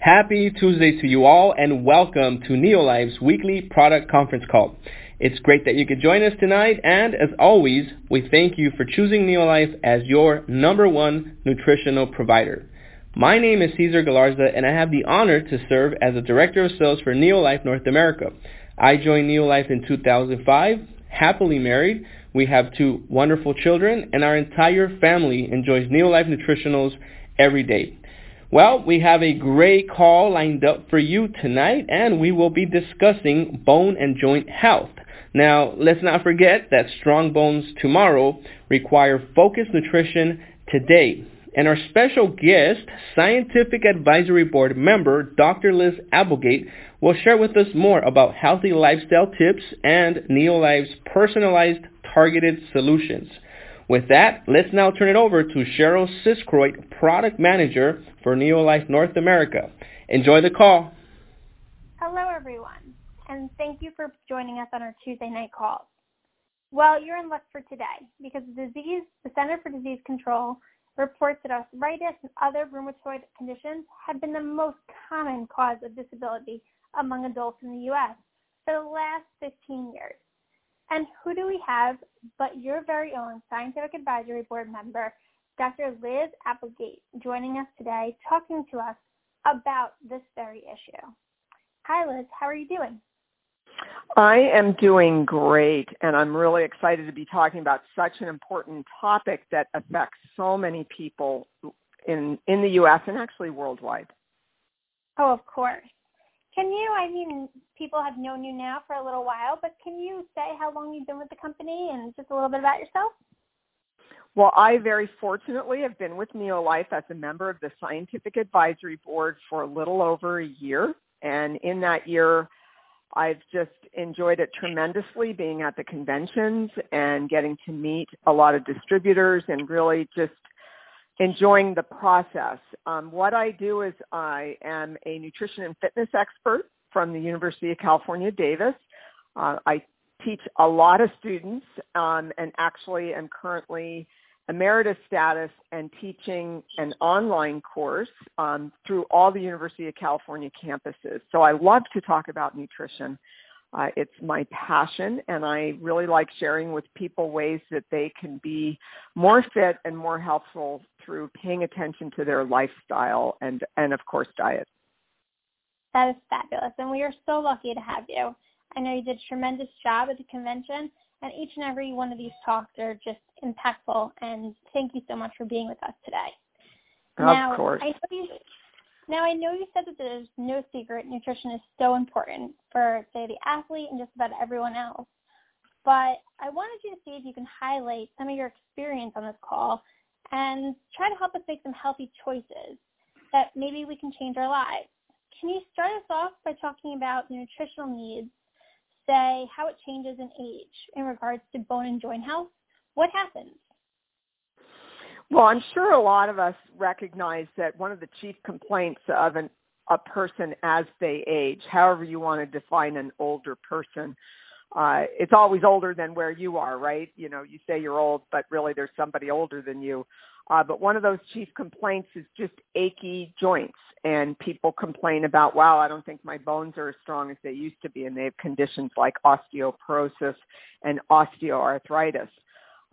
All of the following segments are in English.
Happy Tuesday to you all and welcome to Neolife's weekly product conference call. It's great that you could join us tonight and as always, we thank you for choosing Neolife as your number one nutritional provider. My name is Cesar Galarza and I have the honor to serve as a Director of Sales for Neolife North America. I joined Neolife in 2005, happily married. We have two wonderful children and our entire family enjoys Neolife Nutritionals every day. Well, we have a great call lined up for you tonight, and we will be discussing bone and joint health. Now, let's not forget that strong bones tomorrow require focused nutrition today. And our special guest, Scientific Advisory Board member Dr. Liz Applegate, will share with us more about healthy lifestyle tips and Neolife's personalized targeted solutions. With that, let's now turn it over to Cheryl Siskroit, Product Manager for Neolife North America. Enjoy the call. Hello, everyone, and thank you for joining us on our Tuesday night call. Well, you're in luck for today because the disease, the Center for Disease Control reports that arthritis and other rheumatoid conditions have been the most common cause of disability among adults in the U.S. for the last 15 years. And who do we have but your very own Scientific Advisory Board member, Dr. Liz Applegate, joining us today talking to us about this very issue. Hi, Liz. How are you doing? I am doing great, and I'm really excited to be talking about such an important topic that affects so many people in in the U.S. and actually worldwide. Oh, of course. Can you, I mean, people have known you now for a little while, but can you say how long you've been with the company and just a little bit about yourself? Well, I very fortunately have been with Neolife as a member of the Scientific Advisory Board for a little over a year. And in that year, I've just enjoyed it tremendously being at the conventions and getting to meet a lot of distributors and really just enjoying the process. Um, what I do is I am a nutrition and fitness expert from the University of California, Davis. Uh, I teach a lot of students um, and actually am currently emeritus status and teaching an online course um, through all the University of California campuses. So I love to talk about nutrition. Uh, it's my passion, and I really like sharing with people ways that they can be more fit and more helpful through paying attention to their lifestyle and, and of course, diet. That is fabulous, and we are so lucky to have you. I know you did a tremendous job at the convention, and each and every one of these talks are just impactful. And thank you so much for being with us today. Of now, course. I know you, now I know you said that there's no secret nutrition is so important for say the athlete and just about everyone else. But I wanted you to see if you can highlight some of your experience on this call and try to help us make some healthy choices that maybe we can change our lives. Can you start us off by talking about nutritional needs, say how it changes in age in regards to bone and joint health? What happens? Well, I'm sure a lot of us recognize that one of the chief complaints of an, a person as they age, however you want to define an older person, uh, it's always older than where you are, right? You know, you say you're old, but really there's somebody older than you. Uh, but one of those chief complaints is just achy joints. And people complain about, wow, I don't think my bones are as strong as they used to be. And they have conditions like osteoporosis and osteoarthritis.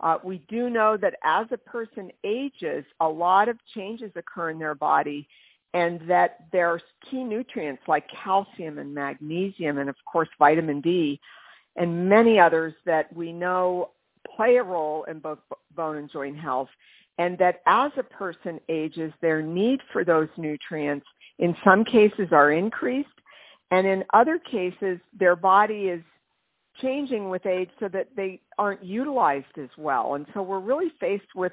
Uh, we do know that as a person ages, a lot of changes occur in their body and that there's key nutrients like calcium and magnesium and of course vitamin D and many others that we know play a role in both bone and joint health and that as a person ages, their need for those nutrients in some cases are increased and in other cases their body is changing with age so that they aren't utilized as well. And so we're really faced with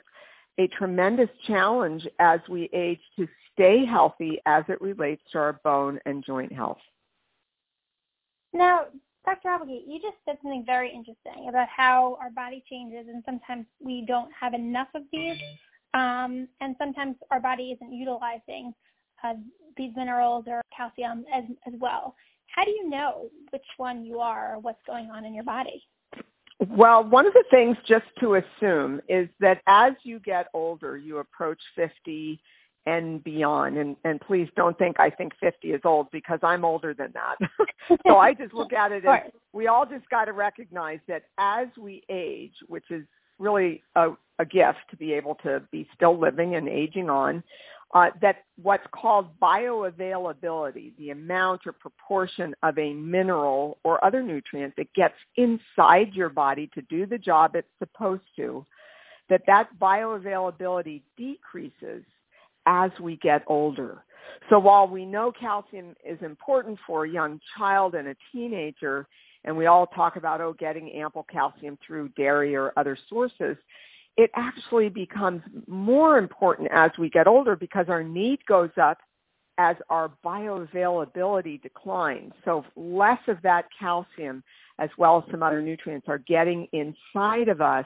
a tremendous challenge as we age to stay healthy as it relates to our bone and joint health. Now, Dr. Applegate, you just said something very interesting about how our body changes, and sometimes we don't have enough of these, um, and sometimes our body isn't utilizing uh, these minerals or calcium as, as well. How do you know which one you are or what's going on in your body? Well, one of the things just to assume is that as you get older, you approach 50 and beyond. And, and please don't think I think 50 is old because I'm older than that. so I just look at it as we all just got to recognize that as we age, which is really a, a gift to be able to be still living and aging on, uh, that what's called bioavailability, the amount or proportion of a mineral or other nutrient that gets inside your body to do the job it's supposed to, that that bioavailability decreases as we get older. So while we know calcium is important for a young child and a teenager, and we all talk about, oh, getting ample calcium through dairy or other sources, it actually becomes more important as we get older because our need goes up as our bioavailability declines. So less of that calcium as well as some other nutrients are getting inside of us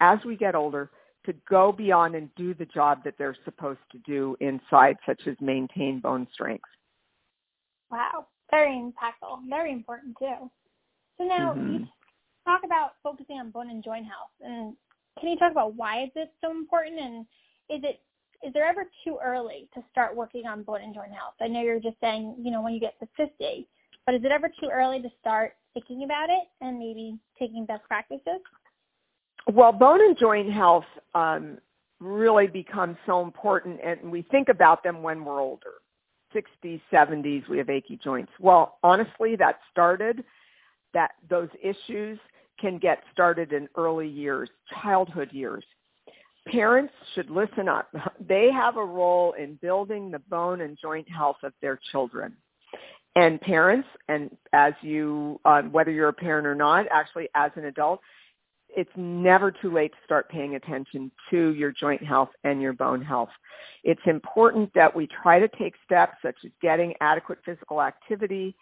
as we get older to go beyond and do the job that they're supposed to do inside, such as maintain bone strength. Wow, very impactful, very important too. So now mm-hmm. you talk about focusing on bone and joint health, and can you talk about why is this so important, and is it is there ever too early to start working on bone and joint health? I know you're just saying you know when you get to 50, but is it ever too early to start thinking about it and maybe taking best practices? Well, bone and joint health um, really becomes so important, and we think about them when we're older. 60s, 70s, we have achy joints. Well, honestly, that started that those issues can get started in early years, childhood years. Parents should listen up. They have a role in building the bone and joint health of their children. And parents, and as you, uh, whether you're a parent or not, actually as an adult, it's never too late to start paying attention to your joint health and your bone health. It's important that we try to take steps such as getting adequate physical activity,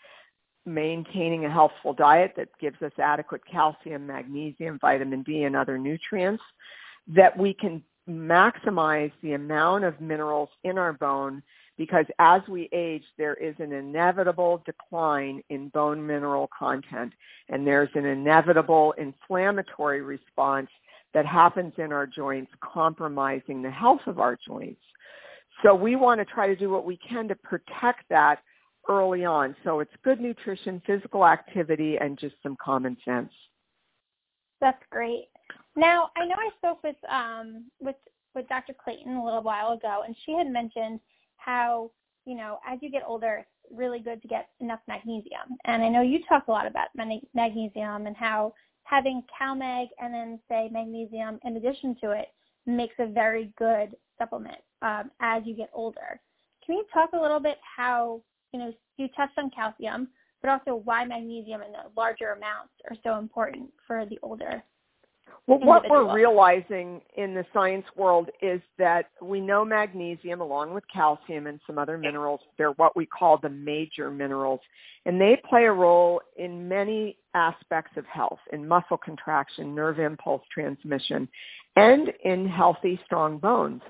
maintaining a healthful diet that gives us adequate calcium, magnesium, vitamin D, and other nutrients, that we can maximize the amount of minerals in our bone because as we age, there is an inevitable decline in bone mineral content, and there's an inevitable inflammatory response that happens in our joints, compromising the health of our joints. So we want to try to do what we can to protect that early on. So it's good nutrition, physical activity, and just some common sense. That's great. Now I know I spoke with um, with with Dr. Clayton a little while ago, and she had mentioned how, you know, as you get older, it's really good to get enough magnesium. And I know you talk a lot about magnesium and how having CalMag and then say magnesium in addition to it makes a very good supplement um, as you get older. Can you talk a little bit how, you know, you touched on calcium, but also why magnesium in the larger amounts are so important for the older well, what we're realizing in the science world is that we know magnesium, along with calcium and some other minerals, they're what we call the major minerals, and they play a role in many aspects of health, in muscle contraction, nerve impulse transmission, and in healthy, strong bones.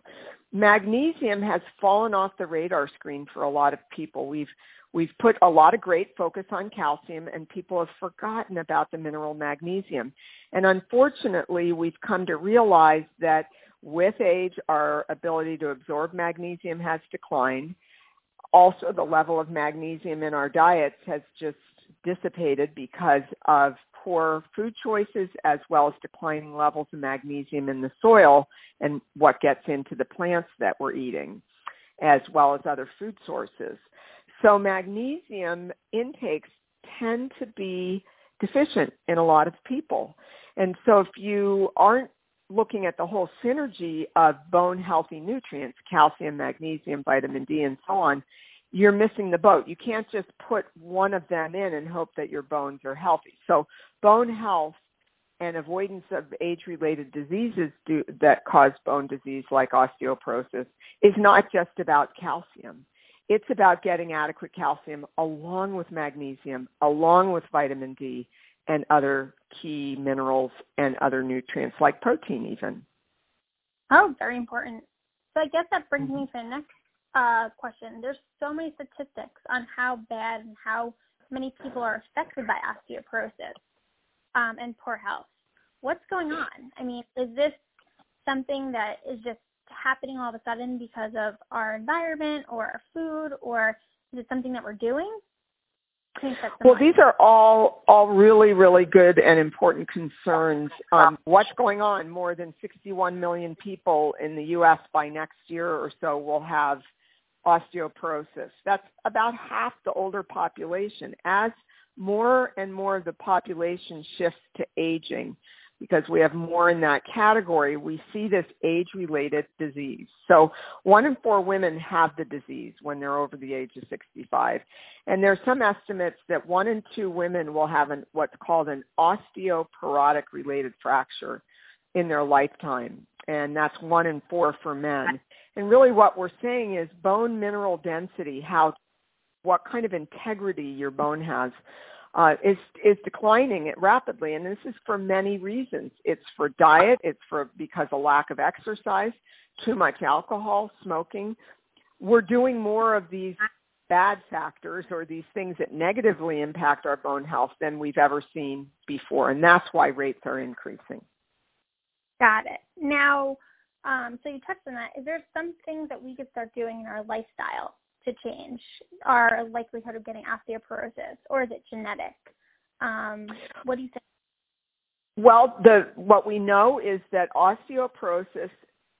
Magnesium has fallen off the radar screen for a lot of people. We've We've put a lot of great focus on calcium and people have forgotten about the mineral magnesium. And unfortunately, we've come to realize that with age, our ability to absorb magnesium has declined. Also, the level of magnesium in our diets has just dissipated because of poor food choices as well as declining levels of magnesium in the soil and what gets into the plants that we're eating, as well as other food sources. So magnesium intakes tend to be deficient in a lot of people. And so if you aren't looking at the whole synergy of bone healthy nutrients, calcium, magnesium, vitamin D, and so on, you're missing the boat. You can't just put one of them in and hope that your bones are healthy. So bone health and avoidance of age-related diseases do, that cause bone disease like osteoporosis is not just about calcium. It's about getting adequate calcium along with magnesium, along with vitamin D and other key minerals and other nutrients like protein even. Oh, very important. So I guess that brings me to the next uh, question. There's so many statistics on how bad and how many people are affected by osteoporosis um, and poor health. What's going on? I mean, is this something that is just happening all of a sudden because of our environment or our food, or is it something that we're doing? Well, these are all all really really good and important concerns. Um, what's going on? More than 61 million people in the U.S. by next year or so will have osteoporosis. That's about half the older population. As more and more of the population shifts to aging, because we have more in that category, we see this age-related disease. So one in four women have the disease when they're over the age of 65. And there are some estimates that one in two women will have an, what's called an osteoporotic related fracture in their lifetime. And that's one in four for men. And really what we're saying is bone mineral density, how, what kind of integrity your bone has uh, is is declining rapidly, and this is for many reasons. It's for diet. It's for because of lack of exercise, too much alcohol, smoking. We're doing more of these bad factors or these things that negatively impact our bone health than we've ever seen before, and that's why rates are increasing. Got it. Now, um, so you touched on that. Is there some things that we could start doing in our lifestyle to change our likelihood of getting osteoporosis, or is it genetic? Um, what do you think? Well, the what we know is that osteoporosis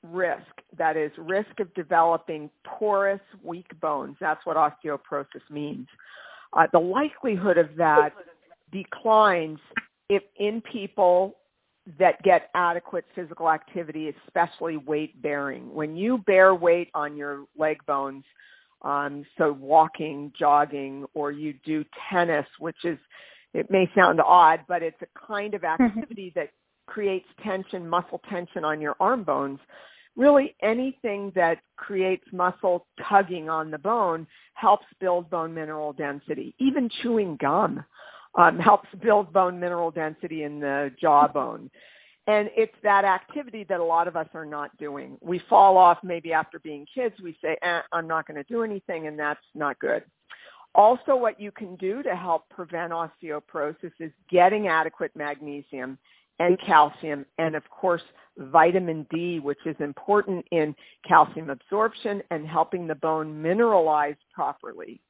risk, that is risk of developing porous, weak bones. That's what osteoporosis means. Uh, the likelihood of that declines if in people that get adequate physical activity, especially weight bearing. When you bear weight on your leg bones, um, so walking, jogging, or you do tennis, which is, it may sound odd, but it's a kind of mm-hmm. activity that creates tension, muscle tension on your arm bones. Really anything that creates muscle tugging on the bone helps build bone mineral density. Even chewing gum um, helps build bone mineral density in the jawbone. And it's that activity that a lot of us are not doing. We fall off maybe after being kids. We say, eh, I'm not going to do anything, and that's not good. Also, what you can do to help prevent osteoporosis is getting adequate magnesium and calcium, and of course, vitamin D, which is important in calcium absorption and helping the bone mineralize properly.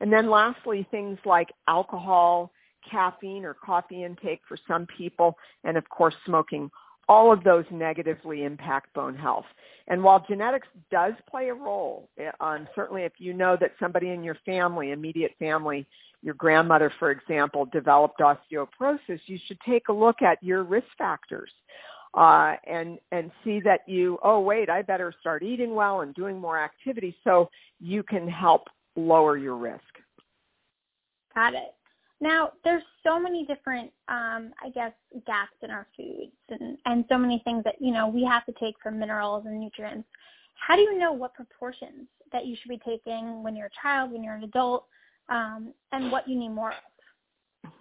And then lastly, things like alcohol caffeine or coffee intake for some people, and of course smoking. All of those negatively impact bone health. And while genetics does play a role, um, certainly if you know that somebody in your family, immediate family, your grandmother, for example, developed osteoporosis, you should take a look at your risk factors uh, and and see that you, oh wait, I better start eating well and doing more activity so you can help lower your risk. Got it. Now, there's so many different, um, I guess, gaps in our foods and, and so many things that, you know, we have to take for minerals and nutrients. How do you know what proportions that you should be taking when you're a child, when you're an adult, um, and what you need more of?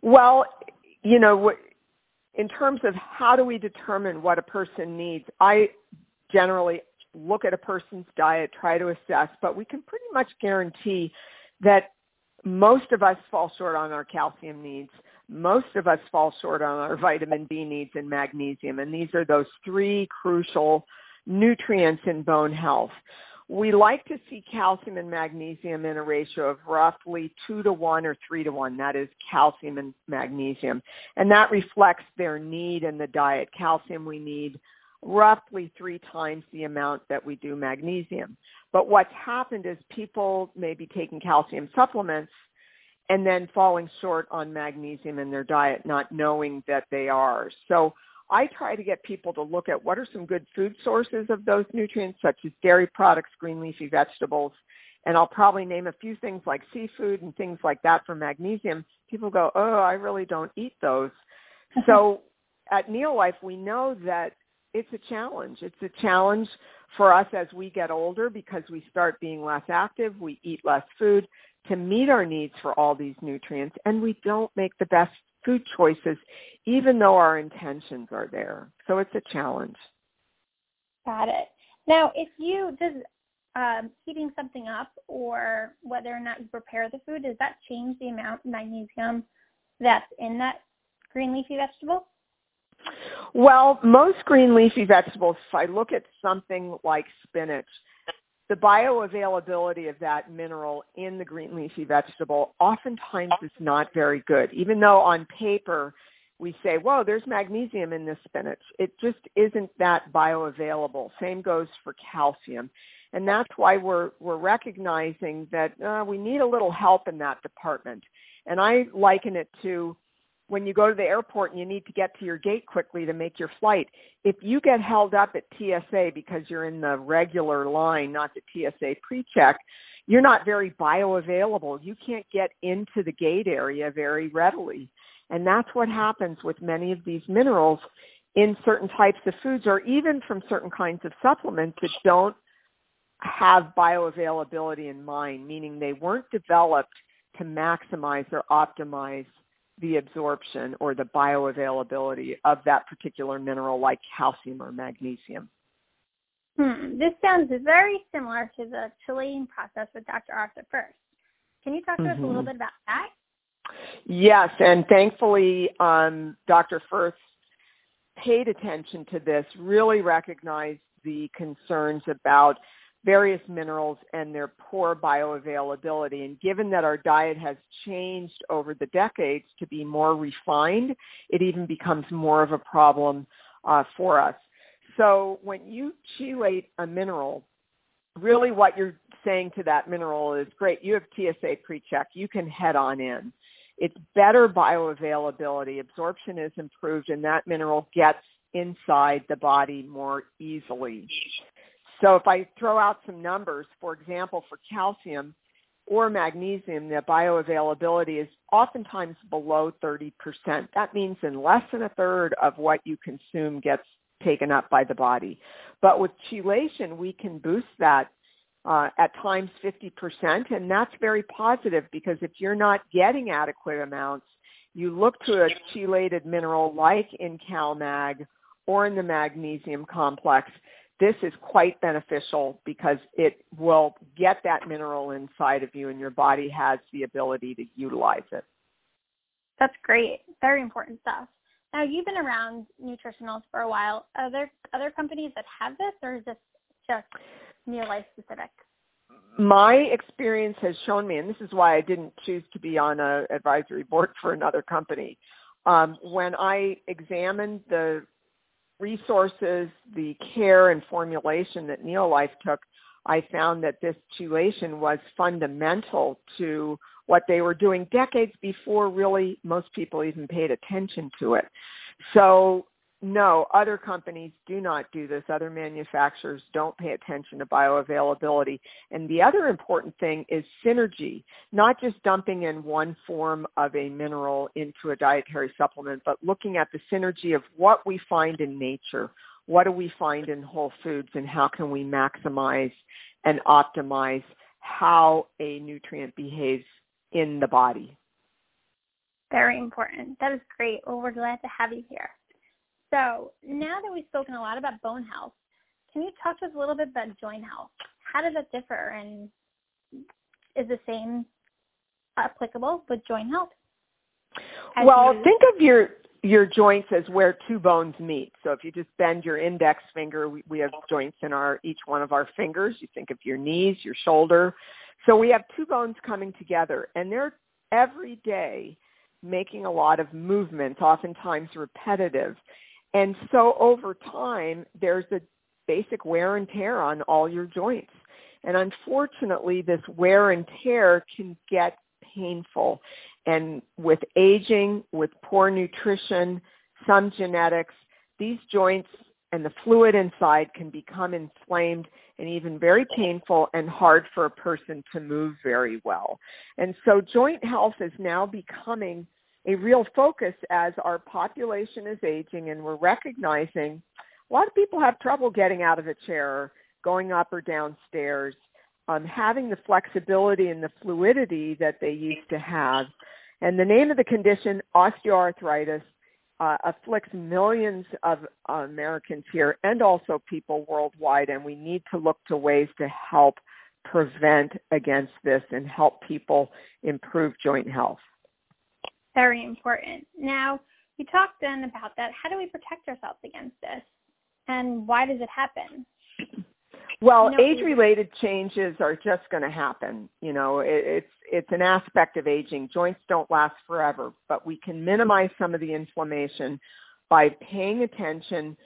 Well, you know, in terms of how do we determine what a person needs, I generally look at a person's diet, try to assess, but we can pretty much guarantee that most of us fall short on our calcium needs. Most of us fall short on our vitamin D needs and magnesium. And these are those three crucial nutrients in bone health. We like to see calcium and magnesium in a ratio of roughly 2 to 1 or 3 to 1. That is calcium and magnesium. And that reflects their need in the diet. Calcium we need roughly three times the amount that we do magnesium. But what's happened is people may be taking calcium supplements and then falling short on magnesium in their diet, not knowing that they are. So I try to get people to look at what are some good food sources of those nutrients, such as dairy products, green leafy vegetables, and I'll probably name a few things like seafood and things like that for magnesium. People go, oh, I really don't eat those. Mm-hmm. so at Neolife, we know that it's a challenge. It's a challenge for us as we get older because we start being less active, we eat less food to meet our needs for all these nutrients, and we don't make the best food choices even though our intentions are there. So it's a challenge. Got it. Now, if you does um, heating something up or whether or not you prepare the food, does that change the amount of magnesium that's in that green leafy vegetable? Well, most green leafy vegetables, if I look at something like spinach, the bioavailability of that mineral in the green leafy vegetable oftentimes is not very good. Even though on paper we say, whoa, there's magnesium in this spinach. It just isn't that bioavailable. Same goes for calcium. And that's why we're, we're recognizing that uh, we need a little help in that department. And I liken it to when you go to the airport and you need to get to your gate quickly to make your flight, if you get held up at TSA because you're in the regular line, not the TSA pre-check, you're not very bioavailable. You can't get into the gate area very readily. And that's what happens with many of these minerals in certain types of foods or even from certain kinds of supplements that don't have bioavailability in mind, meaning they weren't developed to maximize or optimize the absorption or the bioavailability of that particular mineral like calcium or magnesium. Hmm. This sounds very similar to the chelating process with Dr. Arthur Furst. Can you talk to mm-hmm. us a little mm-hmm. bit about that? Yes, and thankfully um, Dr. Furst paid attention to this, really recognized the concerns about various minerals and their poor bioavailability. And given that our diet has changed over the decades to be more refined, it even becomes more of a problem uh, for us. So when you chelate a mineral, really what you're saying to that mineral is, great, you have TSA pre-check, you can head on in. It's better bioavailability, absorption is improved, and that mineral gets inside the body more easily. So if I throw out some numbers, for example, for calcium or magnesium, the bioavailability is oftentimes below 30%. That means in less than a third of what you consume gets taken up by the body. But with chelation, we can boost that uh, at times 50%, and that's very positive because if you're not getting adequate amounts, you look to a chelated mineral like in CalMag or in the magnesium complex this is quite beneficial because it will get that mineral inside of you and your body has the ability to utilize it. That's great. Very important stuff. Now you've been around nutritionals for a while. Are there other companies that have this or is this just Neolife specific? My experience has shown me, and this is why I didn't choose to be on a advisory board for another company. Um, when I examined the resources, the care and formulation that Neolife took, I found that this chelation was fundamental to what they were doing decades before really most people even paid attention to it. So no, other companies do not do this. Other manufacturers don't pay attention to bioavailability. And the other important thing is synergy, not just dumping in one form of a mineral into a dietary supplement, but looking at the synergy of what we find in nature. What do we find in whole foods and how can we maximize and optimize how a nutrient behaves in the body? Very important. That is great. Well, we're glad to have you here. So now that we've spoken a lot about bone health, can you talk to us a little bit about joint health? How does that differ and is the same applicable with joint health? As well, you... think of your your joints as where two bones meet. So if you just bend your index finger, we, we have joints in our each one of our fingers. You think of your knees, your shoulder. So we have two bones coming together, and they're every day making a lot of movements, oftentimes repetitive. And so over time, there's a basic wear and tear on all your joints. And unfortunately, this wear and tear can get painful. And with aging, with poor nutrition, some genetics, these joints and the fluid inside can become inflamed and even very painful and hard for a person to move very well. And so joint health is now becoming a real focus as our population is aging and we're recognizing a lot of people have trouble getting out of a chair, going up or down stairs, um, having the flexibility and the fluidity that they used to have. And the name of the condition, osteoarthritis, uh, afflicts millions of uh, Americans here and also people worldwide, and we need to look to ways to help prevent against this and help people improve joint health very important. Now, You talked then about that. How do we protect ourselves against this? And why does it happen? Well, age-related changes are just going to happen. You know, it, it's it's an aspect of aging. Joints don't last forever, but we can minimize some of the inflammation by paying attention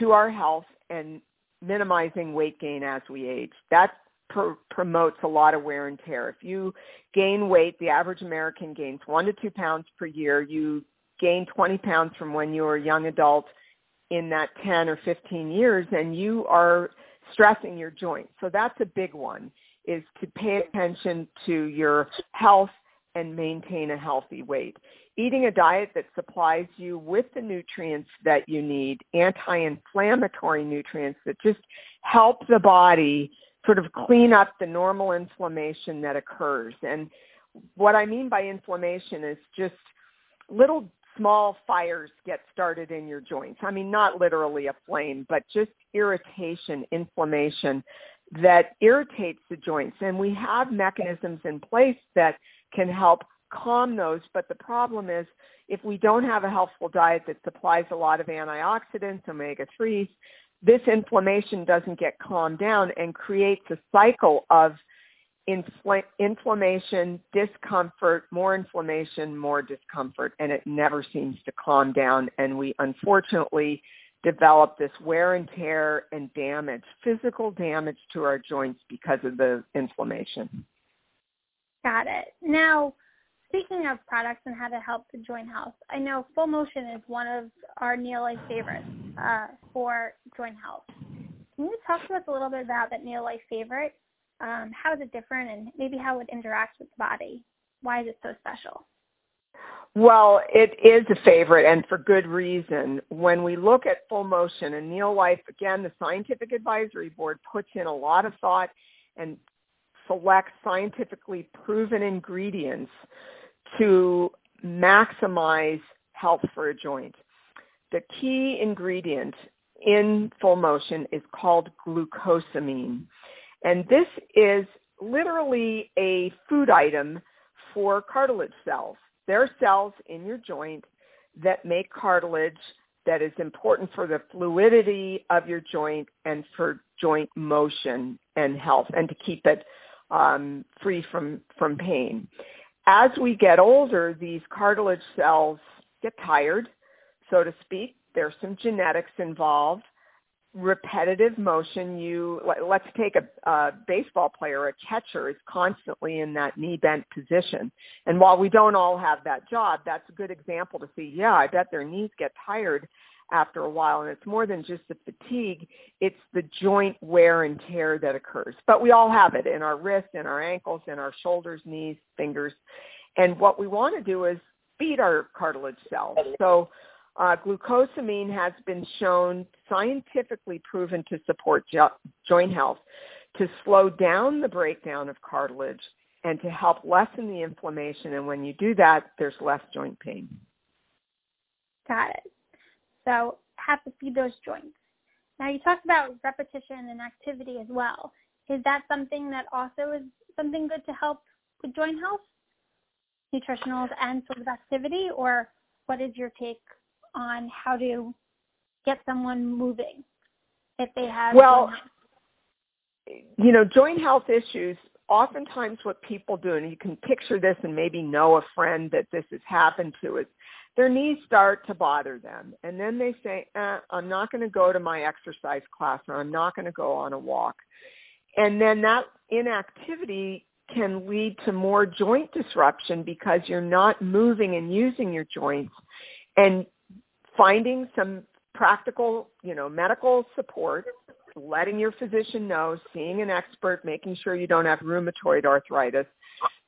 to our health and minimizing weight gain as we age. That pr- promotes a lot of wear and tear. If you gain weight, the average American gains one to two pounds per year. You gain 20 pounds from when you were a young adult in that 10 or 15 years, and you are stressing your joints. So that's a big one is to pay attention to your health and maintain a healthy weight. Eating a diet that supplies you with the nutrients that you need, anti-inflammatory nutrients that just help the body sort of clean up the normal inflammation that occurs. And what I mean by inflammation is just little small fires get started in your joints. I mean, not literally a flame, but just irritation, inflammation that irritates the joints. And we have mechanisms in place that can help calm those. But the problem is if we don't have a healthful diet that supplies a lot of antioxidants, omega-3s, this inflammation doesn't get calmed down and creates a cycle of infl- inflammation, discomfort, more inflammation, more discomfort, and it never seems to calm down. And we unfortunately develop this wear and tear and damage, physical damage to our joints because of the inflammation. Got it. Now, speaking of products and how to help the joint health, I know Full Motion is one of our Neolife favorites uh, for joint health. Can you talk to us a little bit about that Neolife favorite um, how is it different and maybe how it interacts with the body? Why is it so special? Well, it is a favorite and for good reason. When we look at full motion and Neolife, again, the scientific advisory board puts in a lot of thought and selects scientifically proven ingredients to maximize health for a joint. The key ingredient in full motion is called glucosamine. And this is literally a food item for cartilage cells. There are cells in your joint that make cartilage that is important for the fluidity of your joint and for joint motion and health and to keep it um, free from, from pain. As we get older, these cartilage cells get tired, so to speak. There's some genetics involved repetitive motion. You let's take a, a baseball player a catcher is constantly in that knee bent position. And while we don't all have that job that's a good example to see yeah i bet their knees get tired after a while. And it's more than just the fatigue it's the joint wear and tear that occurs. But we all have it in our wrists in our ankles in our shoulders knees fingers. And what we want to do is feed our cartilage cells. So uh, glucosamine has been shown scientifically proven to support jo- joint health, to slow down the breakdown of cartilage, and to help lessen the inflammation. And when you do that, there's less joint pain. Got it. So have to feed those joints. Now you talked about repetition and activity as well. Is that something that also is something good to help with joint health? Nutritionals and sort of activity, or what is your take on how to get someone moving if they have well you know joint health issues oftentimes what people do and you can picture this and maybe know a friend that this has happened to is their knees start to bother them and then they say eh, i'm not going to go to my exercise class or i'm not going to go on a walk. And then that inactivity can lead to more joint disruption because you're not moving and using your joints and finding some practical, you know, medical support, letting your physician know, seeing an expert, making sure you don't have rheumatoid arthritis,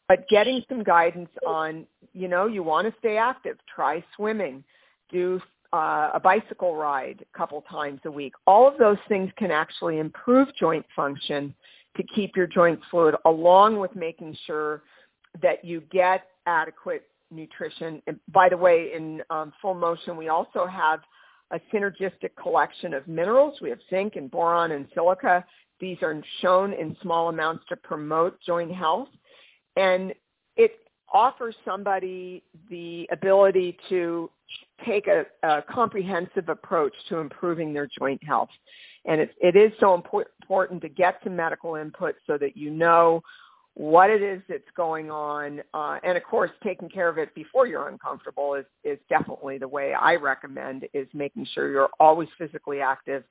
but getting some guidance on, you know, you want to stay active, try swimming, do uh, a bicycle ride a couple times a week. All of those things can actually improve joint function to keep your joints fluid, along with making sure that you get adequate nutrition. And by the way, in um, full motion, we also have a synergistic collection of minerals. We have zinc and boron and silica. These are shown in small amounts to promote joint health. And it offers somebody the ability to take a, a comprehensive approach to improving their joint health. And it, it is so important to get some medical input so that you know what it is that's going on. Uh, and of course, taking care of it before you're uncomfortable is, is definitely the way I recommend is making sure you're always physically active,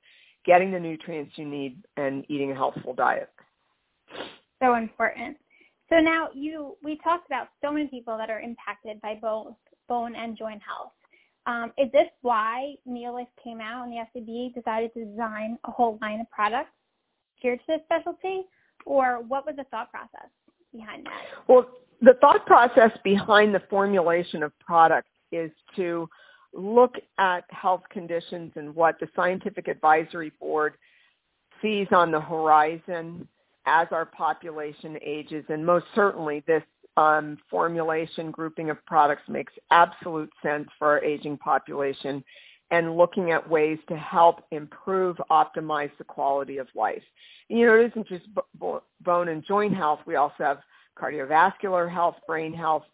getting the nutrients you need, and eating a healthful diet. So important. So now you, we talked about so many people that are impacted by both bone and joint health. Um, is this why Neolife came out and the SAB decided to design a whole line of products geared to this specialty? Or what was the thought process behind that? Well, the thought process behind the formulation of products is to look at health conditions and what the scientific advisory board sees on the horizon as our population ages. And most certainly this um, formulation grouping of products makes absolute sense for our aging population and looking at ways to help improve, optimize the quality of life. You know, it isn't just b- bone and joint health. We also have cardiovascular health, brain health,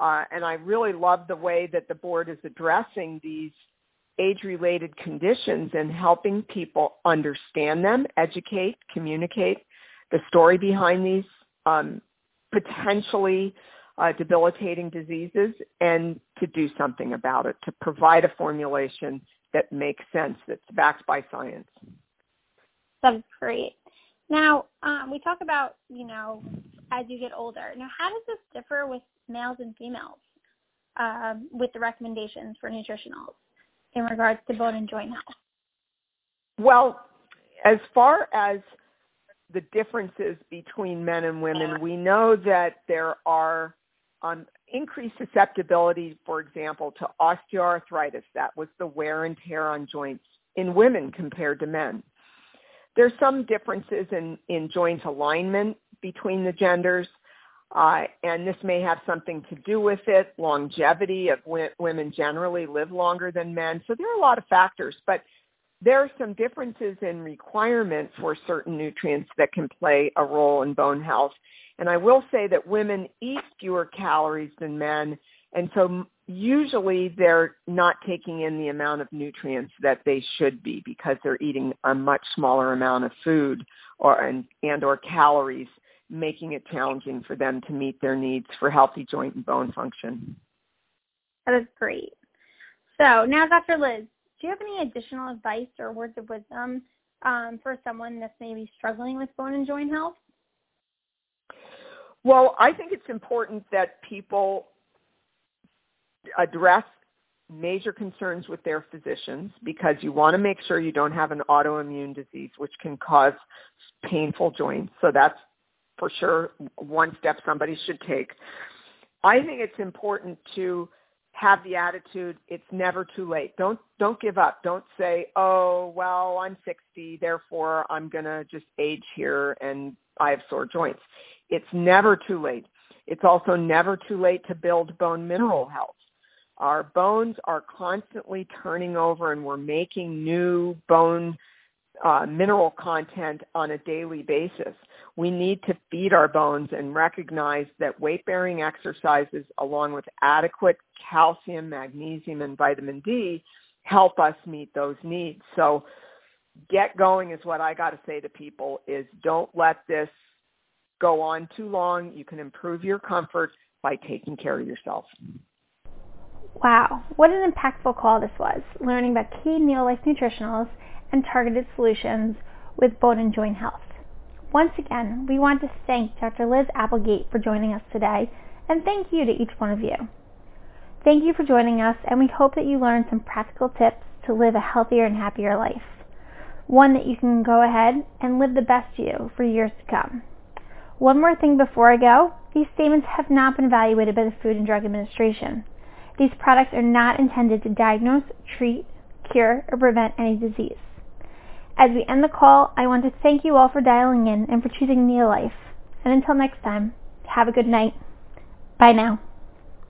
uh, and I really love the way that the board is addressing these age-related conditions and helping people understand them, educate, communicate the story behind these um, potentially uh, debilitating diseases and to do something about it, to provide a formulation that makes sense, that's backed by science. That's great. Now, um, we talk about, you know, as you get older. Now, how does this differ with males and females um, with the recommendations for nutritionals in regards to bone and joint health? Well, as far as the differences between men and women, we know that there are um, increased susceptibility, for example, to osteoarthritis. That was the wear and tear on joints in women compared to men. There's some differences in, in joint alignment between the genders, uh, and this may have something to do with it. Longevity of w- women generally live longer than men, so there are a lot of factors. But there are some differences in requirements for certain nutrients that can play a role in bone health. And I will say that women eat fewer calories than men, and so usually they're not taking in the amount of nutrients that they should be because they're eating a much smaller amount of food or and, and or calories, making it challenging for them to meet their needs for healthy joint and bone function. That is great. So now, Dr. Liz, do you have any additional advice or words of wisdom um, for someone that's maybe struggling with bone and joint health? Well, I think it's important that people address major concerns with their physicians because you want to make sure you don't have an autoimmune disease which can cause painful joints. So that's for sure one step somebody should take. I think it's important to have the attitude it's never too late. Don't don't give up. Don't say, "Oh, well, I'm 60, therefore I'm going to just age here and I have sore joints." It's never too late. It's also never too late to build bone mineral health. Our bones are constantly turning over and we're making new bone uh, mineral content on a daily basis. We need to feed our bones and recognize that weight-bearing exercises along with adequate calcium, magnesium, and vitamin D help us meet those needs. So get going is what I got to say to people is don't let this go on too long. You can improve your comfort by taking care of yourself. Wow, what an impactful call this was, learning about key Neolife nutritionals and targeted solutions with bone and joint health. Once again, we want to thank Dr. Liz Applegate for joining us today, and thank you to each one of you. Thank you for joining us, and we hope that you learned some practical tips to live a healthier and happier life. One that you can go ahead and live the best you for years to come. One more thing before I go. These statements have not been evaluated by the Food and Drug Administration. These products are not intended to diagnose, treat, cure, or prevent any disease. As we end the call, I want to thank you all for dialing in and for choosing Neolife. And until next time, have a good night. Bye now.